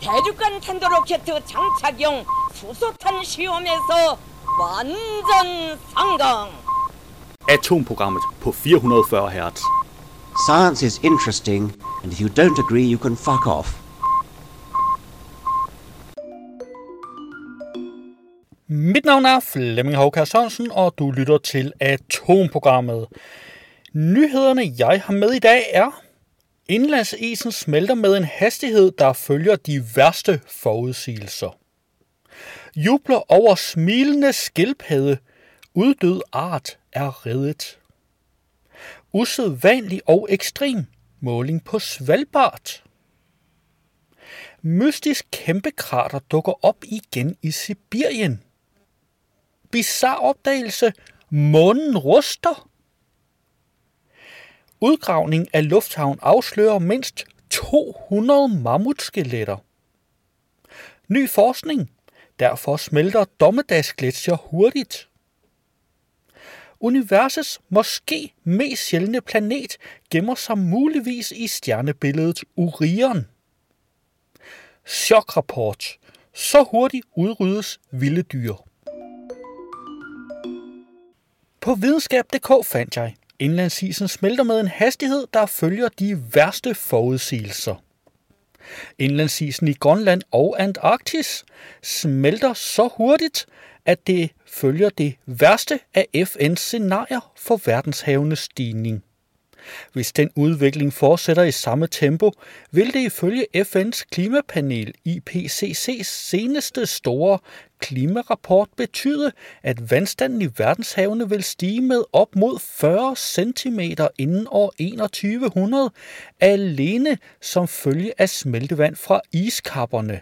대륙간 탄도로켓 장착용 수소탄 시험에서 완전 성공. Atomprogrammet på 440 Hz. Science is interesting, and if you don't agree, you can fuck off. Mit navn er Flemming Håkær Sørensen, og du lytter til Atomprogrammet. Nyhederne, jeg har med i dag er, indlandsisen smelter med en hastighed, der følger de værste forudsigelser. Jubler over smilende skildpadde, uddød art er reddet. Usædvanlig og ekstrem måling på Svalbard. Mystisk kæmpekrater dukker op igen i Sibirien. Bizar opdagelse. Månen ruster. Udgravning af lufthavn afslører mindst 200 mammutskeletter. Ny forskning. Derfor smelter dommedagsgletsjer hurtigt. Universets måske mest sjældne planet gemmer sig muligvis i stjernebilledet Orion. Chokrapport. Så hurtigt udryddes vilde dyr. På videnskab.dk fandt jeg, indlandsisen smelter med en hastighed, der følger de værste forudsigelser. Indlandsisen i Grønland og Antarktis smelter så hurtigt, at det følger det værste af FN's scenarier for verdenshavenes stigning. Hvis den udvikling fortsætter i samme tempo, vil det ifølge FN's klimapanel IPCC's seneste store klimarapport betyde, at vandstanden i verdenshavene vil stige med op mod 40 cm inden år 2100, alene som følge af smeltevand fra iskapperne.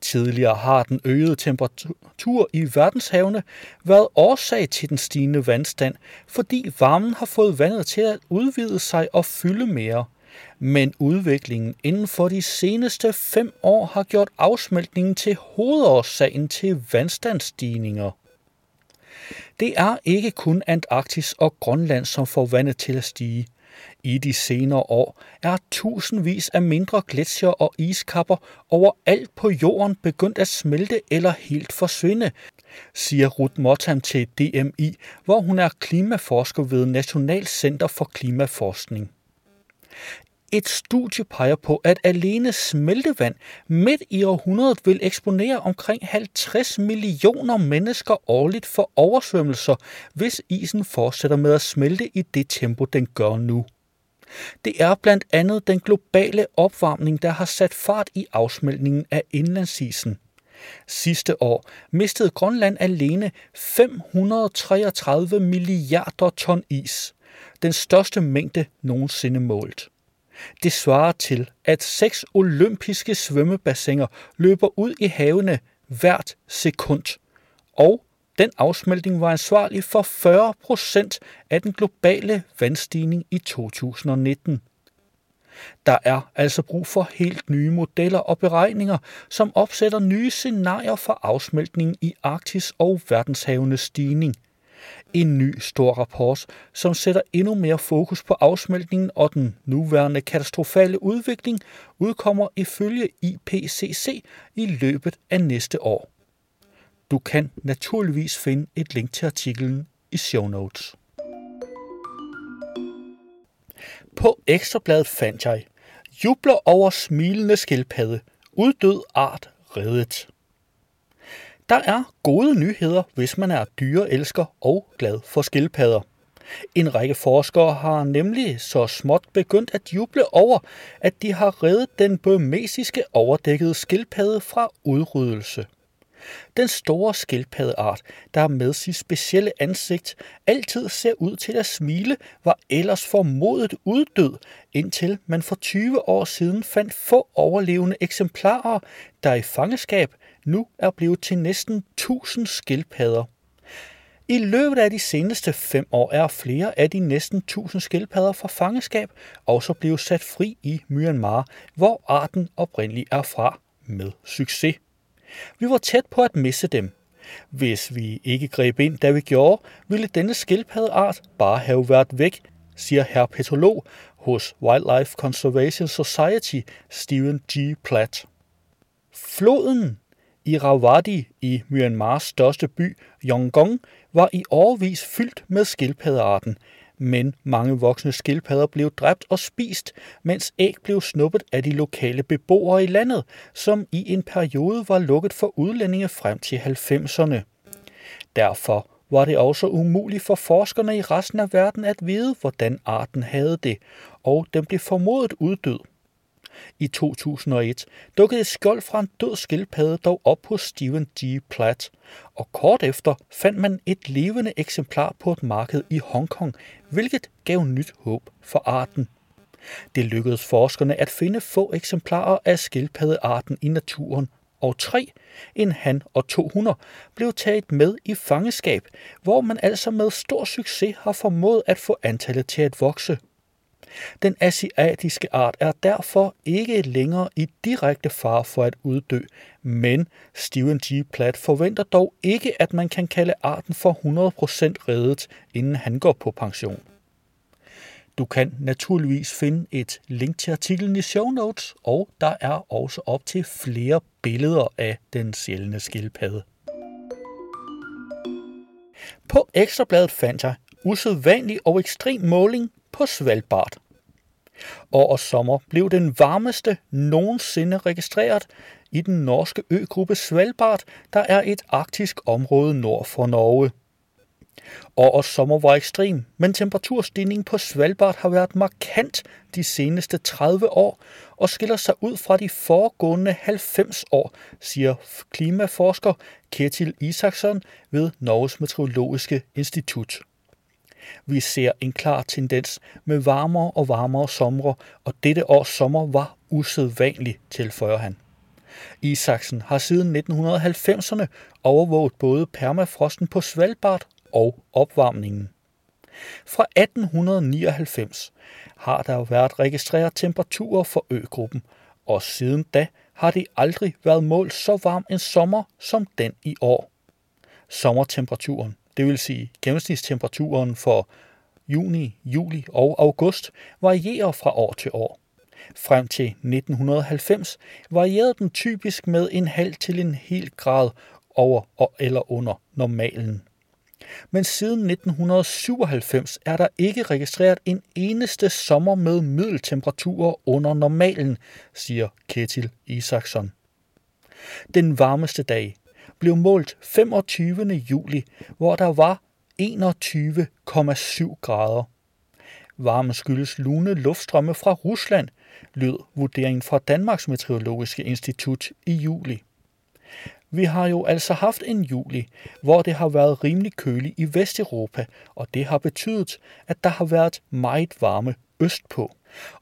Tidligere har den øgede temperatur i verdenshavene været årsag til den stigende vandstand, fordi varmen har fået vandet til at udvide sig og fylde mere. Men udviklingen inden for de seneste fem år har gjort afsmeltningen til hovedårsagen til vandstandsstigninger. Det er ikke kun Antarktis og Grønland, som får vandet til at stige – i de senere år er tusindvis af mindre gletsjer og iskapper overalt på jorden begyndt at smelte eller helt forsvinde, siger Ruth Motham til DMI, hvor hun er klimaforsker ved National Center for Klimaforskning. Et studie peger på, at alene smeltevand midt i århundredet vil eksponere omkring 50 millioner mennesker årligt for oversvømmelser, hvis isen fortsætter med at smelte i det tempo, den gør nu. Det er blandt andet den globale opvarmning, der har sat fart i afsmeltningen af indlandsisen. Sidste år mistede Grønland alene 533 milliarder ton is, den største mængde nogensinde målt. Det svarer til, at seks olympiske svømmebassiner løber ud i havene hvert sekund, og den afsmeltning var ansvarlig for 40 procent af den globale vandstigning i 2019. Der er altså brug for helt nye modeller og beregninger, som opsætter nye scenarier for afsmeltningen i Arktis og verdenshavenes stigning. En ny stor rapport, som sætter endnu mere fokus på afsmeltningen og den nuværende katastrofale udvikling, udkommer ifølge IPCC i løbet af næste år. Du kan naturligvis finde et link til artiklen i show notes. På Ekstrabladet fandt jeg, jubler over smilende skildpadde, uddød art reddet. Der er gode nyheder, hvis man er dyreelsker og glad for skildpadder. En række forskere har nemlig så småt begyndt at juble over, at de har reddet den bømesiske overdækkede skildpadde fra udryddelse. Den store skildpaddeart, der med sit specielle ansigt altid ser ud til at smile, var ellers formodet uddød, indtil man for 20 år siden fandt få overlevende eksemplarer, der i fangeskab nu er blevet til næsten 1000 skildpadder. I løbet af de seneste fem år er flere af de næsten 1000 skildpadder fra fangeskab også blevet sat fri i Myanmar, hvor arten oprindeligt er fra med succes. Vi var tæt på at misse dem. Hvis vi ikke greb ind, da vi gjorde, ville denne skildpaddeart bare have været væk, siger herpetolog hos Wildlife Conservation Society Stephen G. Platt. Floden Irrawaddy i Myanmars største by, Yangon, var i årvis fyldt med skildpaddearten, men mange voksne skildpadder blev dræbt og spist, mens æg blev snuppet af de lokale beboere i landet, som i en periode var lukket for udlændinge frem til 90'erne. Derfor var det også umuligt for forskerne i resten af verden at vide, hvordan arten havde det, og den blev formodet uddød. I 2001 dukkede et skjold fra en død skildpadde dog op hos Stephen G. Platt, og kort efter fandt man et levende eksemplar på et marked i Hongkong, hvilket gav nyt håb for arten. Det lykkedes forskerne at finde få eksemplarer af skildpaddearten i naturen, og tre, en han og to hunder, blev taget med i fangeskab, hvor man altså med stor succes har formået at få antallet til at vokse. Den asiatiske art er derfor ikke længere i direkte fare for at uddø, men Stephen G. Platt forventer dog ikke, at man kan kalde arten for 100% reddet, inden han går på pension. Du kan naturligvis finde et link til artiklen i show notes, og der er også op til flere billeder af den sjældne skildpadde. På Ekstrabladet fandt jeg usædvanlig og ekstrem måling på Svalbard. og sommer blev den varmeste nogensinde registreret i den norske øgruppe Svalbard, der er et arktisk område nord for Norge. og sommer var ekstrem, men temperaturstigningen på Svalbard har været markant de seneste 30 år og skiller sig ud fra de foregående 90 år, siger klimaforsker Ketil Isaksson ved Norges Meteorologiske Institut. Vi ser en klar tendens med varmere og varmere somre, og dette års sommer var usædvanligt, tilføjer han. Isaksen har siden 1990'erne overvåget både permafrosten på Svalbard og opvarmningen. Fra 1899 har der været registreret temperaturer for øgruppen, og siden da har det aldrig været målt så varm en sommer som den i år. Sommertemperaturen det vil sige gennemsnitstemperaturen for juni, juli og august, varierer fra år til år. Frem til 1990 varierede den typisk med en halv til en hel grad over og eller under normalen. Men siden 1997 er der ikke registreret en eneste sommer med middeltemperaturer under normalen, siger Ketil Isaksson. Den varmeste dag blev målt 25. juli, hvor der var 21,7 grader. Varme skyldes lune luftstrømme fra Rusland, lød vurderingen fra Danmarks Meteorologiske Institut i juli. Vi har jo altså haft en juli, hvor det har været rimelig køligt i Vesteuropa, og det har betydet, at der har været meget varme østpå.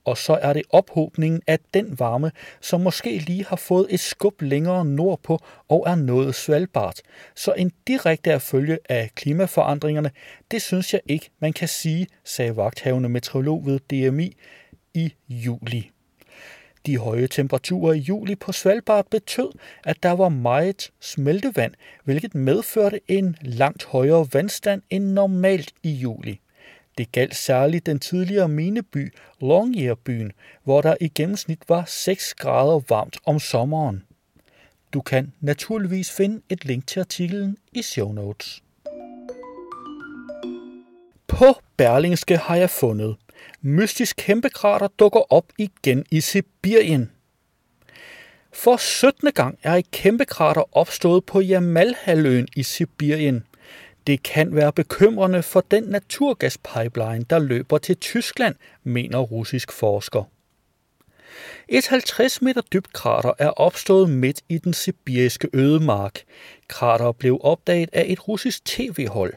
Og så er det ophobningen af den varme, som måske lige har fået et skub længere nordpå og er nået Svalbard. Så en direkte følge af klimaforandringerne, det synes jeg ikke, man kan sige, sagde vagthavende meteorolog ved DMI i juli. De høje temperaturer i juli på Svalbard betød, at der var meget smeltevand, hvilket medførte en langt højere vandstand end normalt i juli. Det galt særligt den tidligere mineby Longyearbyen, hvor der i gennemsnit var 6 grader varmt om sommeren. Du kan naturligvis finde et link til artiklen i show notes. På Berlingske har jeg fundet. Mystisk kæmpekrater dukker op igen i Sibirien. For 17. gang er et kæmpekrater opstået på Jamalhalvøen i Sibirien. Det kan være bekymrende for den naturgaspipeline, der løber til Tyskland, mener russisk forsker. Et 50 meter dybt krater er opstået midt i den sibiriske ødemark. Krateret blev opdaget af et russisk tv-hold.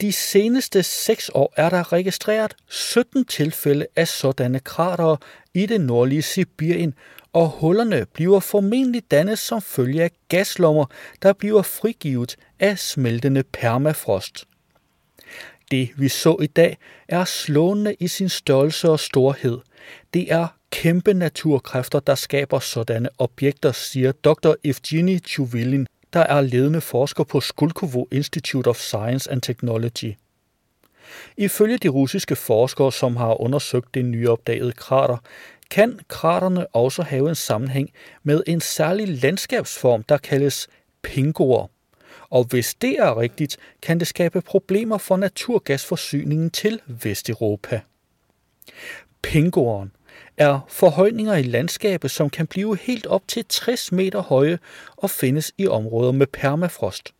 De seneste seks år er der registreret 17 tilfælde af sådanne kratere i det nordlige Sibirien, og hullerne bliver formentlig dannet som følge af gaslommer, der bliver frigivet af smeltende permafrost. Det vi så i dag er slående i sin størrelse og storhed. Det er kæmpe naturkræfter, der skaber sådanne objekter, siger Dr. Evgeny Chuvilin, der er ledende forsker på Skulkovo Institute of Science and Technology. Ifølge de russiske forskere, som har undersøgt det nyopdagede krater, kan kraterne også have en sammenhæng med en særlig landskabsform, der kaldes pingoer. Og hvis det er rigtigt, kan det skabe problemer for naturgasforsyningen til Vesteuropa. Pingoren er forhøjninger i landskabet, som kan blive helt op til 60 meter høje og findes i områder med permafrost.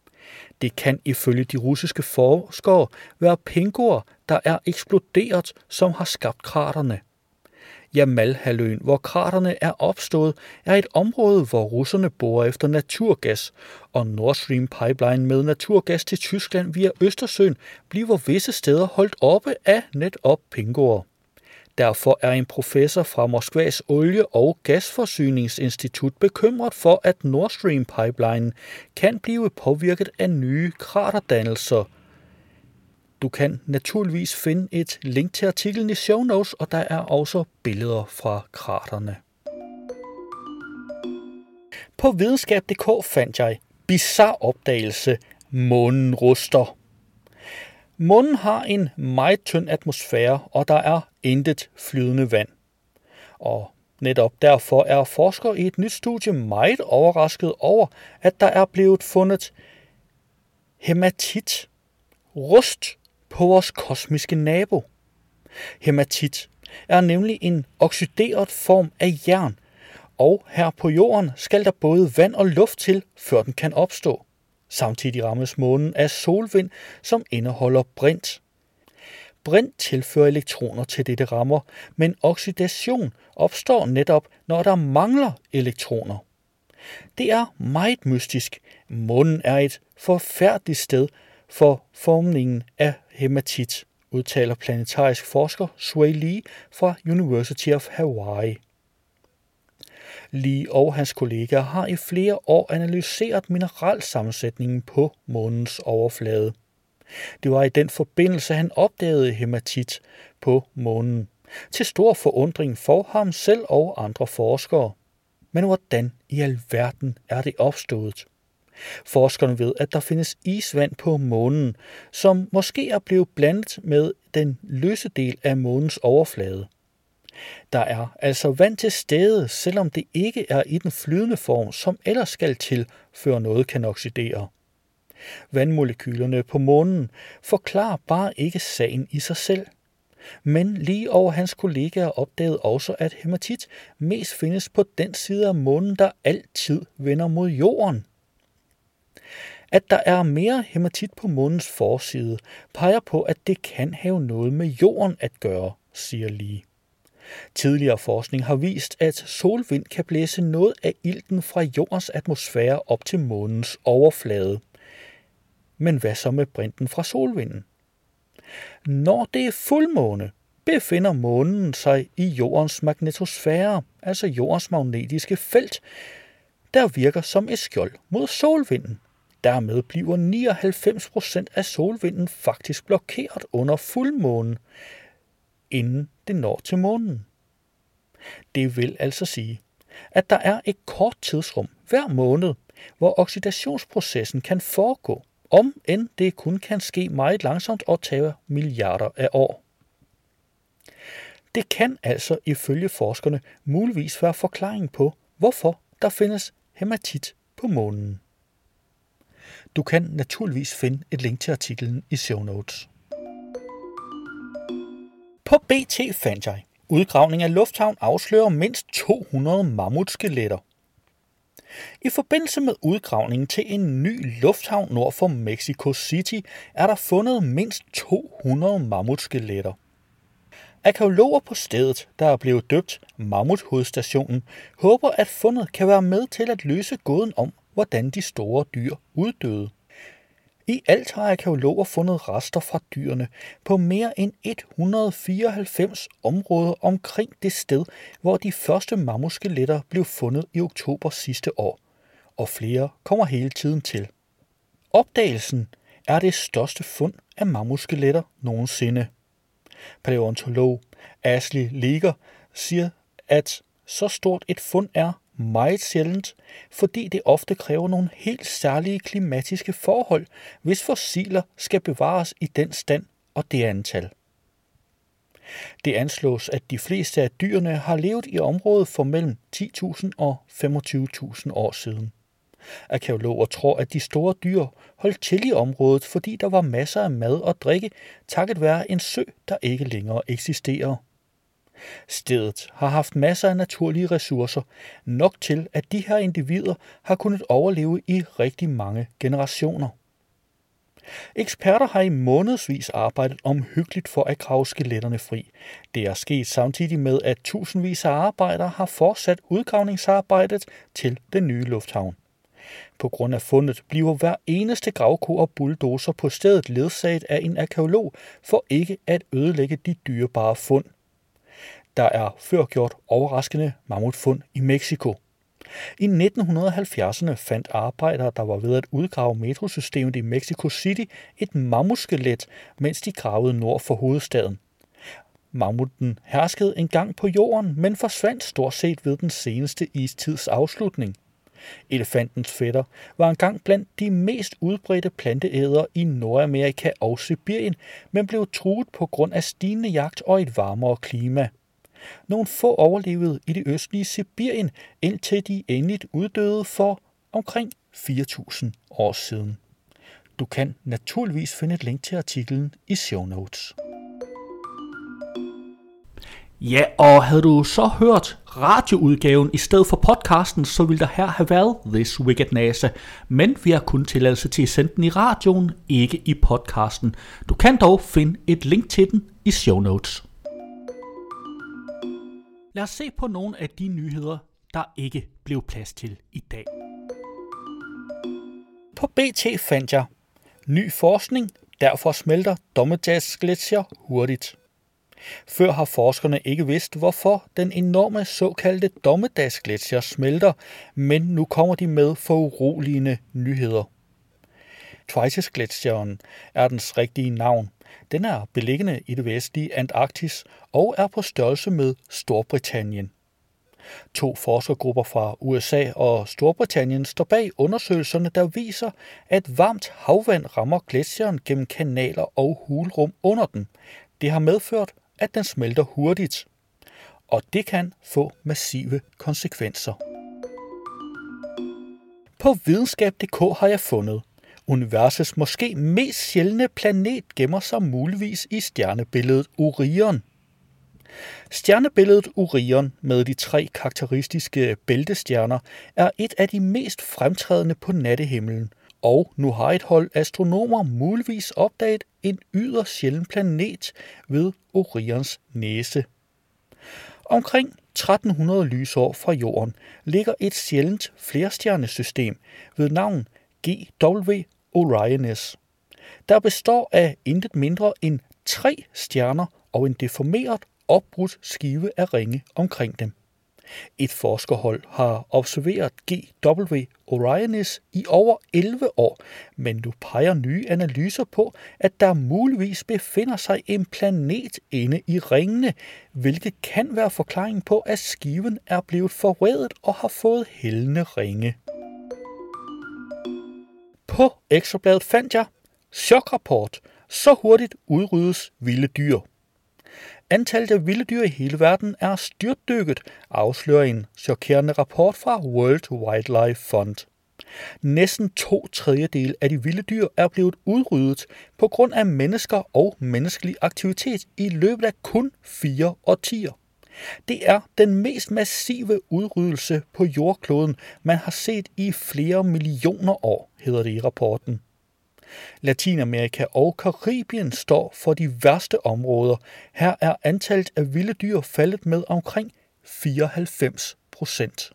Det kan ifølge de russiske forskere være pingoer, der er eksploderet, som har skabt kraterne. Jamalhaløen, hvor kraterne er opstået, er et område, hvor russerne borer efter naturgas, og Nord Stream pipeline med naturgas til Tyskland via Østersøen bliver visse steder holdt oppe af netop pingoer. Derfor er en professor fra Moskvas olie- og gasforsyningsinstitut bekymret for, at Nord Stream pipeline kan blive påvirket af nye kraterdannelser. Du kan naturligvis finde et link til artiklen i show notes, og der er også billeder fra kraterne. På videnskab.dk fandt jeg bizarre opdagelse Månen ruster. Månen har en meget tynd atmosfære, og der er intet flydende vand. Og netop derfor er forskere i et nyt studie meget overrasket over, at der er blevet fundet hematit, rust på vores kosmiske nabo. Hematit er nemlig en oxideret form af jern, og her på jorden skal der både vand og luft til, før den kan opstå. Samtidig rammes månen af solvind, som indeholder brint. Brint tilfører elektroner til dette rammer, men oxidation opstår netop, når der mangler elektroner. Det er meget mystisk. Månen er et forfærdeligt sted for formningen af hematit, udtaler planetarisk forsker Sway Lee fra University of Hawaii. Lee og hans kollegaer har i flere år analyseret mineralsammensætningen på månens overflade. Det var i den forbindelse, han opdagede hematit på månen, til stor forundring for ham selv og andre forskere. Men hvordan i alverden er det opstået? Forskerne ved, at der findes isvand på månen, som måske er blevet blandet med den løse del af månens overflade. Der er altså vand til stede, selvom det ikke er i den flydende form, som ellers skal til, før noget kan oxidere. Vandmolekylerne på månen forklarer bare ikke sagen i sig selv. Men lige over hans kollegaer opdagede også, at hematit mest findes på den side af månen, der altid vender mod jorden. At der er mere hematit på månens forside, peger på, at det kan have noget med jorden at gøre, siger Lee. Tidligere forskning har vist, at solvind kan blæse noget af ilten fra jordens atmosfære op til månens overflade. Men hvad så med brinten fra solvinden? Når det er fuldmåne, befinder månen sig i jordens magnetosfære, altså jordens magnetiske felt, der virker som et skjold mod solvinden. Dermed bliver 99% af solvinden faktisk blokeret under fuldmånen, inden det når til månen. Det vil altså sige, at der er et kort tidsrum hver måned, hvor oxidationsprocessen kan foregå, om end det kun kan ske meget langsomt og tage milliarder af år. Det kan altså ifølge forskerne muligvis være forklaring på, hvorfor der findes hematit på månen. Du kan naturligvis finde et link til artiklen i show notes. På BT fandt jeg, udgravning af lufthavn afslører mindst 200 mammutskeletter. I forbindelse med udgravningen til en ny lufthavn nord for Mexico City er der fundet mindst 200 mammutskeletter. Arkeologer på stedet, der er blevet døbt Mammuthovedstationen, håber, at fundet kan være med til at løse gåden om, hvordan de store dyr uddøde. I alt har arkeologer fundet rester fra dyrene på mere end 194 områder omkring det sted, hvor de første mammuskeletter blev fundet i oktober sidste år, og flere kommer hele tiden til. Opdagelsen er det største fund af mammuskeletter nogensinde. Palæontolog Ashley Leger siger, at så stort et fund er meget sjældent, fordi det ofte kræver nogle helt særlige klimatiske forhold, hvis fossiler skal bevares i den stand og det antal. Det anslås, at de fleste af dyrene har levet i området for mellem 10.000 og 25.000 år siden. Arkeologer tror, at de store dyr holdt til i området, fordi der var masser af mad og drikke, takket være en sø, der ikke længere eksisterer. Stedet har haft masser af naturlige ressourcer, nok til, at de her individer har kunnet overleve i rigtig mange generationer. Eksperter har i månedsvis arbejdet omhyggeligt for at grave skeletterne fri. Det er sket samtidig med, at tusindvis af arbejdere har fortsat udgravningsarbejdet til den nye lufthavn. På grund af fundet bliver hver eneste gravko og bulldozer på stedet ledsaget af en arkeolog for ikke at ødelægge de dyrebare fund. Der er før gjort overraskende mammutfund i Mexico. I 1970'erne fandt arbejdere, der var ved at udgrave metrosystemet i Mexico City, et mammutskelet, mens de gravede nord for hovedstaden. Mammuten herskede engang på jorden, men forsvandt stort set ved den seneste istids afslutning. Elefantens fætter var engang blandt de mest udbredte planteædere i Nordamerika og Sibirien, men blev truet på grund af stigende jagt og et varmere klima. Nogle få overlevede i det østlige Sibirien, indtil de endeligt uddøde for omkring 4.000 år siden. Du kan naturligvis finde et link til artiklen i show notes. Ja, og havde du så hørt radioudgaven i stedet for podcasten, så ville der her have været This Wicked NASA. Men vi har kun tilladelse til at sende den i radioen, ikke i podcasten. Du kan dog finde et link til den i show notes. Lad os se på nogle af de nyheder, der ikke blev plads til i dag. På BT fandt jeg ny forskning, derfor smelter Dommedagsgletsjer hurtigt. Før har forskerne ikke vidst, hvorfor den enorme såkaldte dommedagsgletsjer smelter, men nu kommer de med foruroligende nyheder. Twices-gletsjeren er dens rigtige navn. Den er beliggende i det vestlige Antarktis og er på størrelse med Storbritannien. To forskergrupper fra USA og Storbritannien står bag undersøgelserne, der viser, at varmt havvand rammer gletsjeren gennem kanaler og hulrum under den. Det har medført, at den smelter hurtigt. Og det kan få massive konsekvenser. På videnskab.dk har jeg fundet, universets måske mest sjældne planet gemmer sig muligvis i stjernebilledet Orion. Stjernebilledet Orion med de tre karakteristiske bæltestjerner er et af de mest fremtrædende på nattehimlen, og nu har et hold astronomer muligvis opdaget en yderst sjælden planet ved Orions næse. Omkring 1300 lysår fra Jorden ligger et sjældent flerstjernesystem ved navn GW Orionis, der består af intet mindre end tre stjerner og en deformeret, opbrudt skive af ringe omkring dem. Et forskerhold har observeret GW Orionis i over 11 år, men nu peger nye analyser på, at der muligvis befinder sig en planet inde i ringene, hvilket kan være forklaringen på, at skiven er blevet forredet og har fået hældende ringe. På Ekstrabladet fandt jeg chokrapport. Så hurtigt udryddes vilde dyr. Antallet af vilde dyr i hele verden er styrtdykket, afslører en chokerende rapport fra World Wildlife Fund. Næsten to tredjedel af de vilde dyr er blevet udryddet på grund af mennesker og menneskelig aktivitet i løbet af kun fire årtier. Det er den mest massive udryddelse på jordkloden, man har set i flere millioner år, hedder det i rapporten. Latinamerika og Karibien står for de værste områder. Her er antallet af vilde dyr faldet med omkring 94 procent.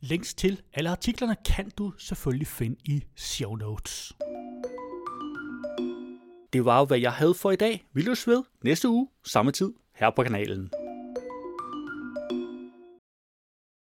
Links til alle artiklerne kan du selvfølgelig finde i show notes. Det var jo, hvad jeg havde for i dag. Vi løs ved næste uge, samme tid, her på kanalen.